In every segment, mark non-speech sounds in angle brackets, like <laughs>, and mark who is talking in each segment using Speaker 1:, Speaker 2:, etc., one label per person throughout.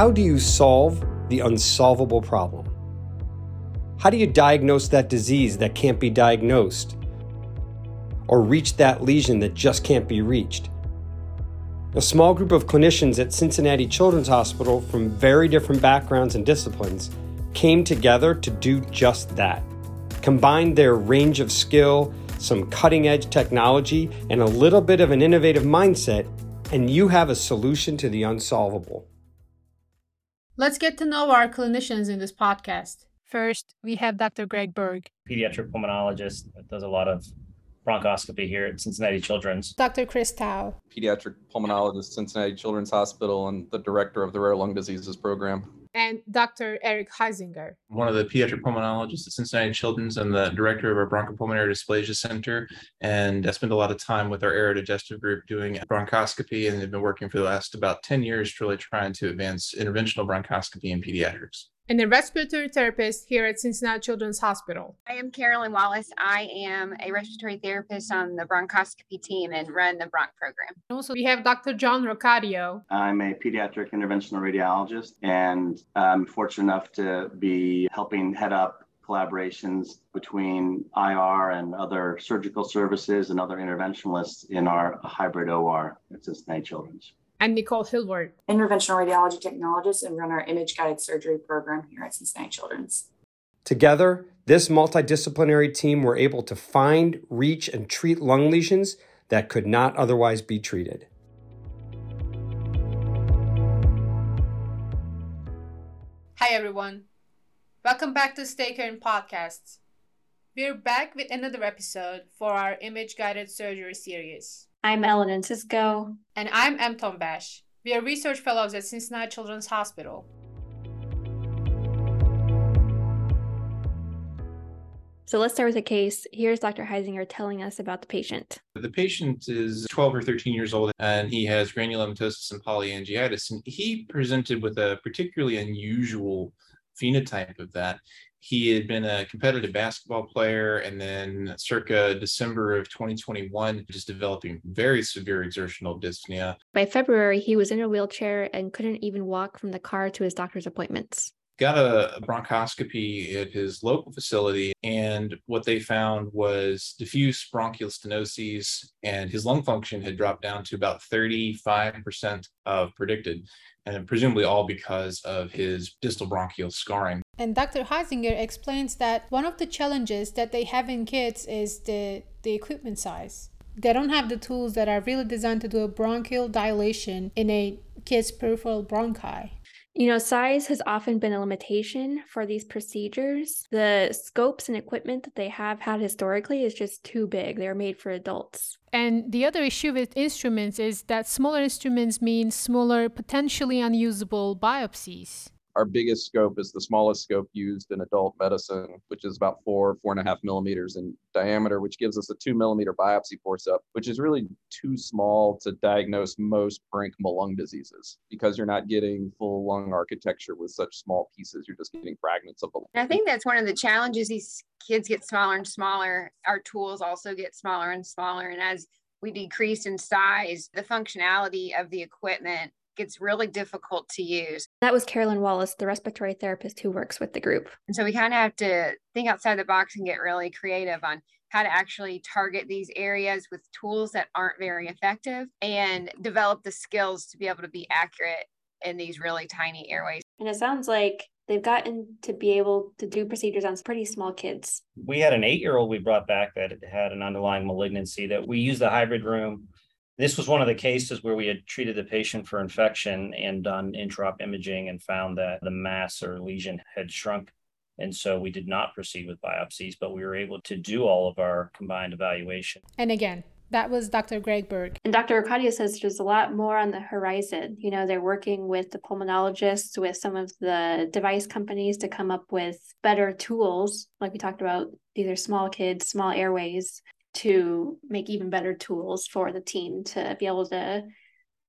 Speaker 1: How do you solve the unsolvable problem? How do you diagnose that disease that can't be diagnosed? Or reach that lesion that just can't be reached? A small group of clinicians at Cincinnati Children's Hospital from very different backgrounds and disciplines came together to do just that. Combined their range of skill, some cutting edge technology, and a little bit of an innovative mindset, and you have a solution to the unsolvable.
Speaker 2: Let's get to know our clinicians in this podcast.
Speaker 3: First, we have Dr. Greg Burg,
Speaker 4: pediatric pulmonologist that does a lot of bronchoscopy here at Cincinnati Children's.
Speaker 2: Dr. Chris Towe,
Speaker 5: pediatric pulmonologist, Cincinnati Children's Hospital, and the director of the Rare Lung Diseases Program
Speaker 2: and Dr. Erik Hysinger.
Speaker 6: One of the pediatric pulmonologists at Cincinnati Children's and the director of our bronchopulmonary dysplasia center. And I spend a lot of time with our aerodigestive group doing bronchoscopy, and they've been working for the last about 10 years, really trying to advance interventional bronchoscopy in pediatrics
Speaker 2: and a respiratory therapist here at Cincinnati Children's Hospital.
Speaker 7: I am Carolyn Wallace. I am a respiratory therapist on the bronchoscopy team and run the bronch program.
Speaker 2: Also, we have Dr. John Racadio.
Speaker 8: I'm a pediatric interventional radiologist, and I'm fortunate enough to be helping head up collaborations between IR and other surgical services and other interventionalists in our hybrid OR at Cincinnati Children's
Speaker 2: and Nicole Hilvert,
Speaker 9: interventional radiology technologist and run our image guided surgery program here at Cincinnati Children's.
Speaker 1: Together, this multidisciplinary team were able to find, reach, and treat lung lesions that could not otherwise be treated.
Speaker 2: Hi, everyone. Welcome back to Stay Current Podcasts. We're back with another episode for our image guided surgery series.
Speaker 10: I'm Ellen Encisco.
Speaker 2: And I'm Em Tombash. We are research fellows at Cincinnati Children's Hospital.
Speaker 10: So let's start with a case. Here's Dr. Hysinger telling us about the patient.
Speaker 6: The patient is 12 or 13 years old and he has granulomatosis and polyangiitis. And he presented with a particularly unusual phenotype of that he had been a competitive basketball player and then circa december of 2021 just developing very severe exertional dyspnea.
Speaker 10: By february he was in a wheelchair and couldn't even walk from the car to his doctor's appointments
Speaker 6: got a bronchoscopy at his local facility and what they found was diffuse bronchial stenoses and his lung function had dropped down to about 35% of predicted and presumably all because of his distal bronchial scarring.
Speaker 2: And Dr. Hysinger explains that one of the challenges that they have in kids is the, the equipment size. They don't have the tools that are really designed to do a bronchial dilation in a kid's peripheral bronchi.
Speaker 10: You know, size has often been a limitation for these procedures. The scopes and equipment that they have had historically is just too big. They're made for adults.
Speaker 3: And the other issue with instruments is that smaller instruments mean smaller, potentially unusable biopsies
Speaker 5: our biggest scope is the smallest scope used in adult medicine, which is about four, four and a half millimeters in diameter, which gives us a two millimeter biopsy forceps, which is really too small to diagnose most parenchymal lung diseases because you're not getting full lung architecture with such small pieces. You're just getting fragments of the lung.
Speaker 7: I think that's one of the challenges. These kids get smaller and smaller. Our tools also get smaller and smaller. And as we decrease in size, the functionality of the equipment it's really difficult to use.
Speaker 10: That was Carolyn Wallace, the respiratory therapist who works with the group.
Speaker 7: And so we kind of have to think outside the box and get really creative on how to actually target these areas with tools that aren't very effective and develop the skills to be able to be accurate in these really tiny airways.
Speaker 10: And it sounds like they've gotten to be able to do procedures on pretty small kids.
Speaker 4: We had an eight year old we brought back that had an underlying malignancy that we used the hybrid room this was one of the cases where we had treated the patient for infection and done intraop imaging and found that the mass or lesion had shrunk. And so we did not proceed with biopsies, but we were able to do all of our combined evaluation.
Speaker 2: And again, that was Dr. Greg Burg.
Speaker 10: And Dr. Racadio says there's a lot more on the horizon. You know, they're working with the pulmonologists, with some of the device companies to come up with better tools. Like we talked about, these are small kids, small airways to make even better tools for the team to be able to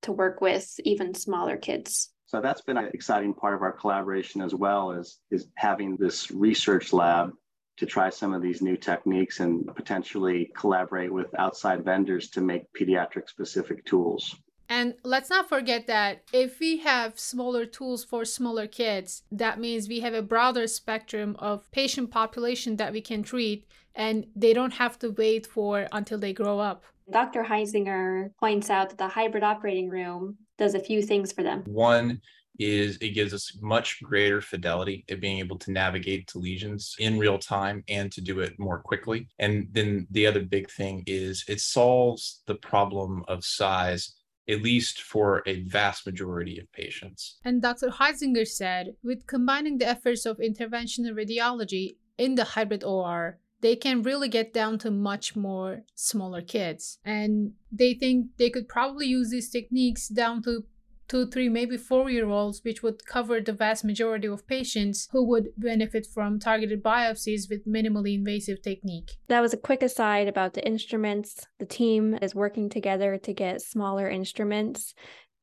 Speaker 10: to work with even smaller kids.
Speaker 8: So that's been an exciting part of our collaboration as well as is having this research lab to try some of these new techniques and potentially collaborate with outside vendors to make pediatric specific tools.
Speaker 3: And let's not forget that if we have smaller tools for smaller kids, that means we have a broader spectrum of patient population that we can treat and they don't have to wait for until they grow up.
Speaker 10: Dr. Hysinger points out that the hybrid operating room does a few things for them.
Speaker 6: One is it gives us much greater fidelity at being able to navigate to lesions in real time and to do it more quickly. And then the other big thing is it solves the problem of size at least for a vast majority of patients.
Speaker 3: And Dr. Hysinger said, with combining the efforts of interventional radiology in the hybrid OR, they can really get down to much more smaller kids. And they think they could probably use these techniques down to two, three, maybe four year olds, which would cover the vast majority of patients who would benefit from targeted biopsies with minimally invasive technique.
Speaker 10: That was a quick aside about the instruments. The team is working together to get smaller instruments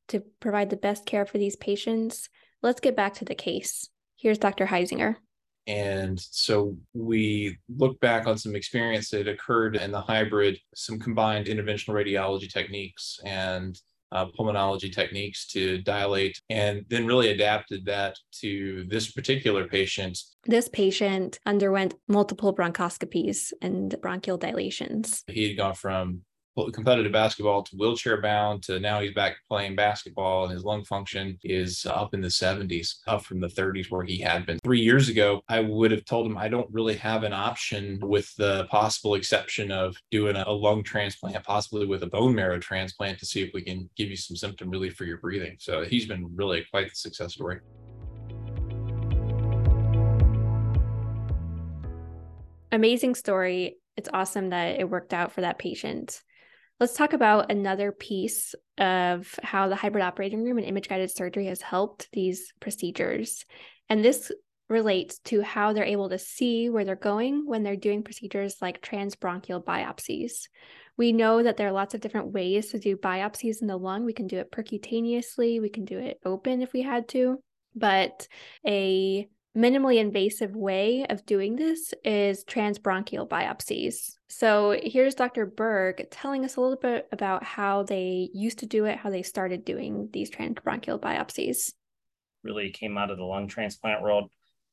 Speaker 10: to provide the best care for these patients. Let's get back to the case. Here's Dr. Hysinger.
Speaker 6: And so we look back on some experience that occurred in the hybrid, some combined interventional radiology techniques and uh, pulmonology techniques to dilate, and then really adapted that to this particular patient.
Speaker 10: This patient underwent multiple bronchoscopies and bronchial dilations.
Speaker 6: He had gone from competitive basketball to wheelchair bound to now he's back playing basketball and his lung function is up in the 70s up from the 30s where he had been. Three years ago i would have told him i don't really have an option with the possible exception of doing a lung transplant possibly with a bone marrow transplant to see if we can give you some symptom relief for your breathing. So he's been really quite the success story.
Speaker 10: Amazing story. It's awesome that it worked out for that patient Let's talk about another piece of how the hybrid operating room and image guided surgery has helped these procedures. And this relates to how they're able to see where they're going when they're doing procedures like transbronchial biopsies. We know that there are lots of different ways to do biopsies in the lung. We can do it percutaneously, we can do it open if we had to, but a minimally invasive way of doing this is transbronchial biopsies. So here's Dr. Burg telling us a little bit about how they used to do it, how they started doing these transbronchial biopsies.
Speaker 4: Really came out of the lung transplant world.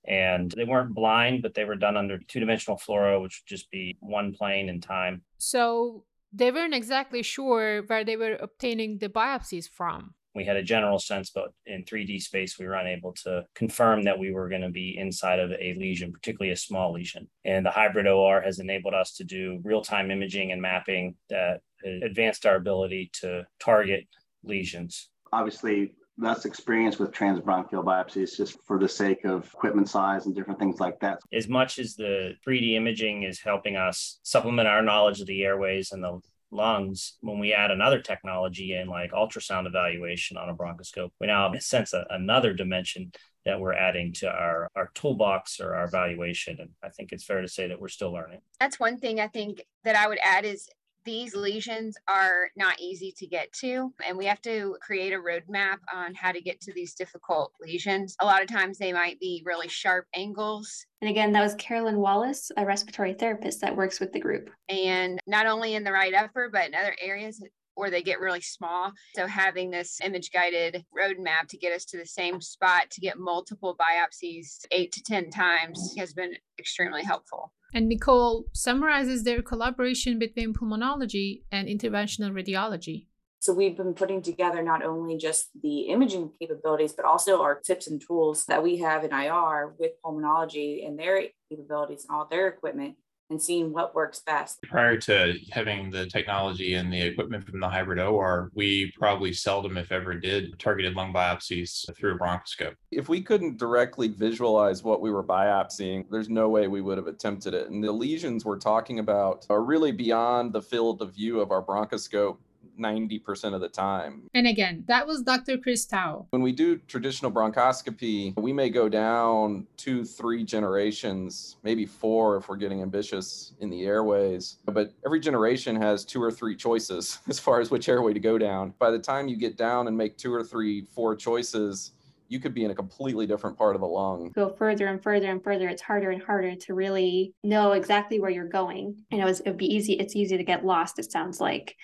Speaker 4: And they weren't blind, but they were done under two dimensional fluoro, which would just be one plane in time.
Speaker 3: So they weren't exactly sure where they were obtaining the biopsies from
Speaker 4: we had a general sense, but in 3D space, we were unable to confirm that we were going to be inside of a lesion, particularly a small lesion. And the hybrid OR has enabled us to do real time imaging and mapping that advanced our ability to target lesions.
Speaker 8: Obviously, less experience with transbronchial biopsies just for the sake of equipment size and different things like that.
Speaker 4: As much as the 3D imaging is helping us supplement our knowledge of the airways and the lungs, when we add another technology in, like ultrasound evaluation on a bronchoscope, we now sense a, another dimension that we're adding to our, our toolbox or our evaluation. And I think it's fair to say that we're still learning.
Speaker 7: That's one thing I think that I would add is these lesions are not easy to get to, and we have to create a roadmap on how to get to these difficult lesions. A lot of times they might be really sharp angles.
Speaker 10: And again, that was Carolyn Wallace, a respiratory therapist that works with the group.
Speaker 7: And not only in the right upper, but in other areas or they get really small. So having this image guided roadmap to get us to the same spot to get multiple biopsies eight to 10 times has been extremely helpful.
Speaker 3: And Nicole summarizes their collaboration between pulmonology and interventional radiology.
Speaker 9: So we've been putting together not only just the imaging capabilities, but also our tips and tools that we have in IR with pulmonology and their capabilities and all their equipment and seeing what works best.
Speaker 6: Prior to having the technology and the equipment from the hybrid OR, we probably seldom, if ever, did targeted lung biopsies through a bronchoscope.
Speaker 5: If we couldn't directly visualize what we were biopsying, there's no way we would have attempted it. And the lesions we're talking about are really beyond the field of view of our bronchoscope 90% of the time.
Speaker 3: And again, that was Dr. Chris Towe.
Speaker 5: When we do traditional bronchoscopy, we may go down two, three generations, maybe four if we're getting ambitious in the airways. But every generation has two or three choices <laughs> as far as which airway to go down. By the time you get down and make two or three, four choices, you could be in a completely different part of the lung.
Speaker 10: Go further and further and further. It's harder and harder to really know exactly where you're going. You know, it would be easy. It's easy to get lost. It sounds like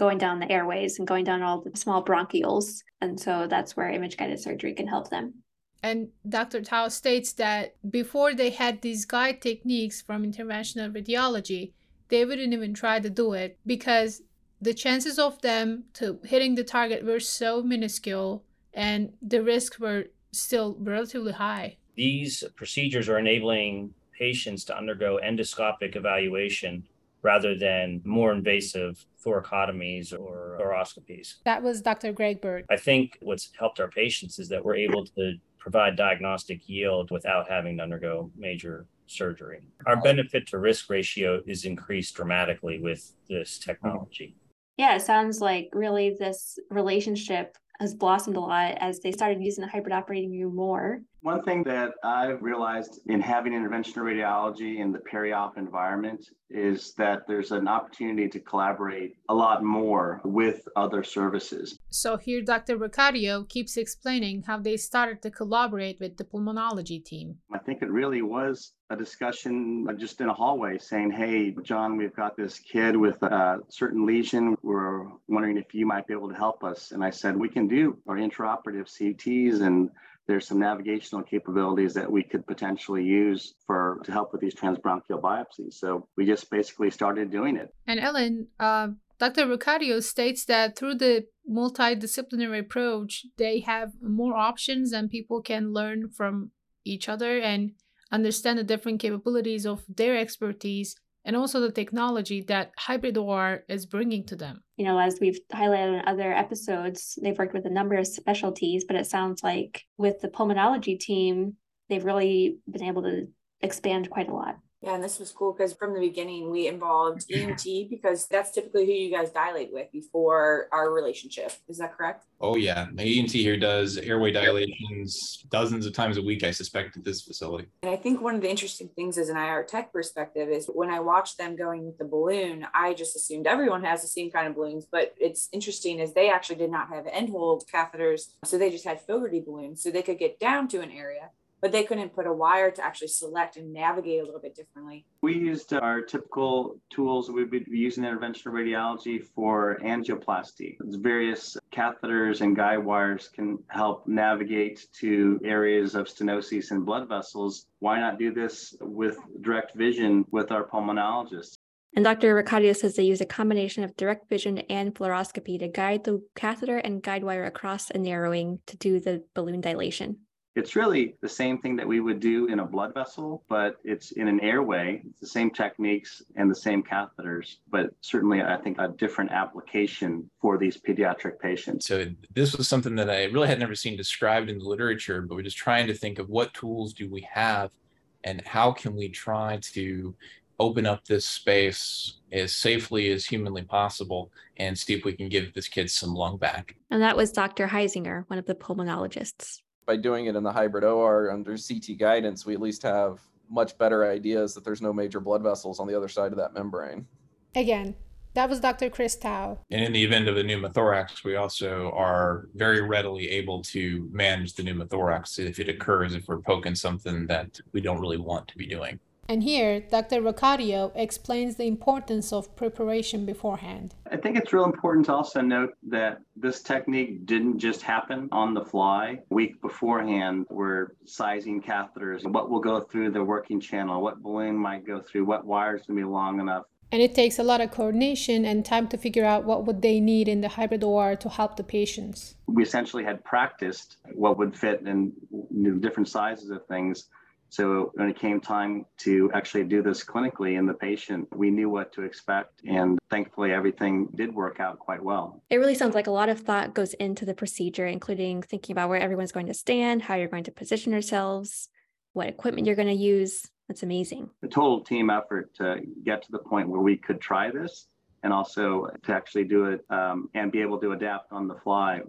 Speaker 10: going down the airways and going down all the small bronchioles. And so that's where image guided surgery can help them.
Speaker 3: And Dr. Towe states that before they had these guide techniques from interventional radiology, they wouldn't even try to do it because the chances of them to hitting the target were so minuscule and the risks were still relatively high.
Speaker 4: These procedures are enabling patients to undergo endoscopic evaluation rather than more invasive thoracotomies or thoracoscopies.
Speaker 2: That was Dr. Greg Burg.
Speaker 4: I think what's helped our patients is that we're able to provide diagnostic yield without having to undergo major surgery. Our benefit to risk ratio is increased dramatically with this technology.
Speaker 10: Yeah, it sounds like really this relationship has blossomed a lot as they started using the hybrid operating room more.
Speaker 8: One thing that I've realized in having interventional radiology in the peri-op environment is that there's an opportunity to collaborate a lot more with other services.
Speaker 3: So here Dr. Racadio keeps explaining how they started to collaborate with the pulmonology team.
Speaker 8: I think it really was a discussion just in a hallway saying, Hey, John, we've got this kid with a certain lesion. We're wondering if you might be able to help us. And I said, We can do our intraoperative CTs and there's some navigational capabilities that we could potentially use for to help with these transbronchial biopsies. So we just basically started doing it.
Speaker 3: And Ellen, uh, Dr. Racadio states that through the multidisciplinary approach, they have more options and people can learn from each other and understand the different capabilities of their expertise and also the technology that hybrid OR is bringing to them.
Speaker 10: You know, as we've highlighted in other episodes, they've worked with a number of specialties, but it sounds like with the pulmonology team, they've really been able to expand quite a lot.
Speaker 9: Yeah, and this was cool because from the beginning we involved ENT because that's typically who you guys dilate with before our relationship. Is that correct?
Speaker 6: Oh yeah, my ENT here does airway dilations dozens of times a week. I suspect at this facility.
Speaker 9: And I think one of the interesting things as an IR tech perspective is when I watched them going with the balloon, I just assumed everyone has the same kind of balloons. But it's interesting is they actually did not have end hole catheters, so they just had Fogarty balloons, so they could get down to an area but they couldn't put a wire to actually select and navigate a little bit differently.
Speaker 8: We used uh, our typical tools we'd be using in interventional radiology for angioplasty. Various catheters and guide wires can help navigate to areas of stenosis and blood vessels. Why not do this with direct vision with our pulmonologists?
Speaker 10: And Dr. Racadio says they use a combination of direct vision and fluoroscopy to guide the catheter and guide wire across a narrowing to do the balloon dilation.
Speaker 8: It's really the same thing that we would do in a blood vessel, but it's in an airway. It's the same techniques and the same catheters, but certainly I think a different application for these pediatric patients.
Speaker 6: So this was something that I really had never seen described in the literature, but we're just trying to think of what tools do we have and how can we try to open up this space as safely as humanly possible and see if we can give this kid some lung back.
Speaker 10: And that was Dr. Hysinger, one of the pulmonologists
Speaker 5: by doing it in the hybrid OR under CT guidance, we at least have much better ideas that there's no major blood vessels on the other side of that membrane.
Speaker 2: Again, that was Dr. Chris Towe.
Speaker 6: And in the event of a pneumothorax, we also are very readily able to manage the pneumothorax if it occurs, if we're poking something that we don't really want to be doing.
Speaker 2: And here, Dr. Racadio explains the importance of preparation beforehand.
Speaker 8: I think it's real important to also note that this technique didn't just happen on the fly. A week beforehand, we're sizing catheters, what will go through the working channel, what balloon might go through, what wires going to be long enough.
Speaker 2: And it takes a lot of coordination and time to figure out what would they need in the hybrid OR to help the patients.
Speaker 8: We essentially had practiced what would fit in different sizes of things so when it came time to actually do this clinically in the patient, we knew what to expect. And thankfully, everything did work out quite well.
Speaker 10: It really sounds like a lot of thought goes into the procedure, including thinking about where everyone's going to stand, how you're going to position yourselves, what equipment you're going to use. That's amazing.
Speaker 8: The total team effort to get to the point where we could try this and also to actually do it um, and be able to adapt on the fly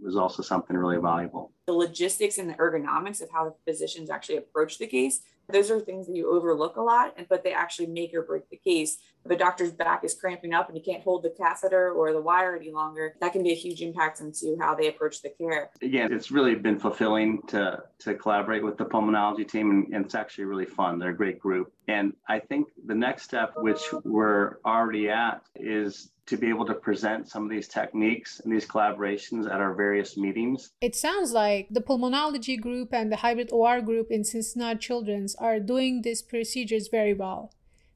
Speaker 8: was also something really valuable.
Speaker 9: The logistics and the ergonomics of how the physicians actually approach the case those are things that you overlook a lot, and but they actually make or break the case. If a doctor's back is cramping up and he can't hold the catheter or the wire any longer, that can be a huge impact into how they approach the care.
Speaker 8: Again, it's really been fulfilling to to collaborate with the pulmonology team, and, and it's actually really fun. They're a great group, And I think the next step, which we're already at, is to be able to present some of these techniques and these collaborations at our various meetings.
Speaker 2: It sounds like the pulmonology group and the hybrid OR group in Cincinnati Children's are doing these procedures very well.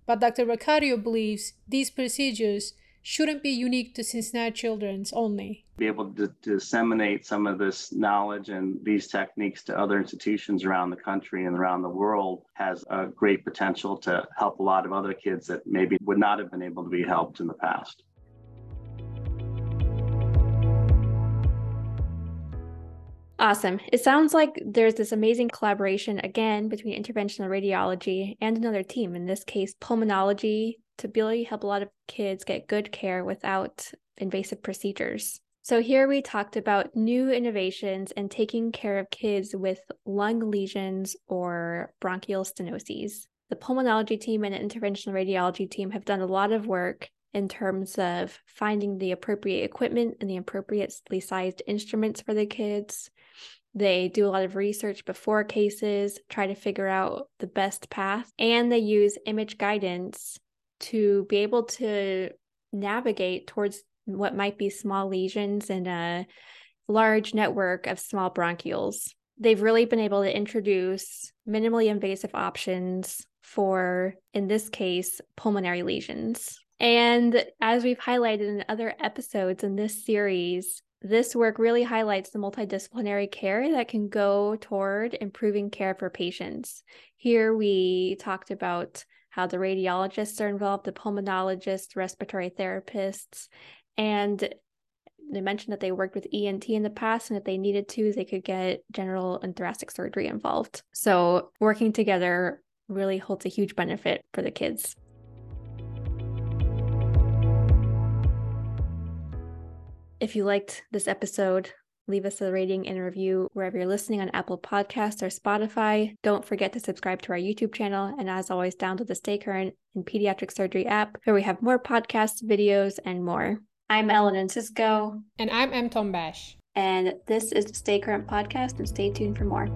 Speaker 2: But Dr. Racadio believes these procedures shouldn't be unique to Cincinnati Children's only.
Speaker 8: Be able to, to, disseminate some of this knowledge and these techniques to other institutions around the country and around the world has a great potential to help a lot of other kids that maybe would not have been able to be helped in the past.
Speaker 10: Awesome. It sounds like there's this amazing collaboration again between interventional radiology and another team, in this case, pulmonology, to really help a lot of kids get good care without invasive procedures. So, here we talked about new innovations and taking care of kids with lung lesions or bronchial stenoses. The pulmonology team and interventional radiology team have done a lot of work in terms of finding the appropriate equipment and the appropriately sized instruments for the kids, they do a lot of research before cases, try to figure out the best path, and they use image guidance to be able to navigate towards what might be small lesions in a large network of small bronchioles. They've really been able to introduce minimally invasive options for, in this case, pulmonary lesions. And as we've highlighted in other episodes in this series, this work really highlights the multidisciplinary care that can go toward improving care for patients. Here we talked about how the radiologists are involved, the pulmonologists, respiratory therapists, and they mentioned that they worked with ENT in the past, and if they needed to, they could get general and thoracic surgery involved. So, working together really holds a huge benefit for the kids. If you liked this episode, leave us a rating and review wherever you're listening on Apple Podcasts or Spotify. Don't forget to subscribe to our YouTube channel. And as always, download the Stay Current in Pediatric Surgery app, where we have more podcasts, videos, and more. I'm Ellen Encisco.
Speaker 2: And I'm Em Tombash.
Speaker 10: And this is the Stay Current podcast, and stay tuned for more.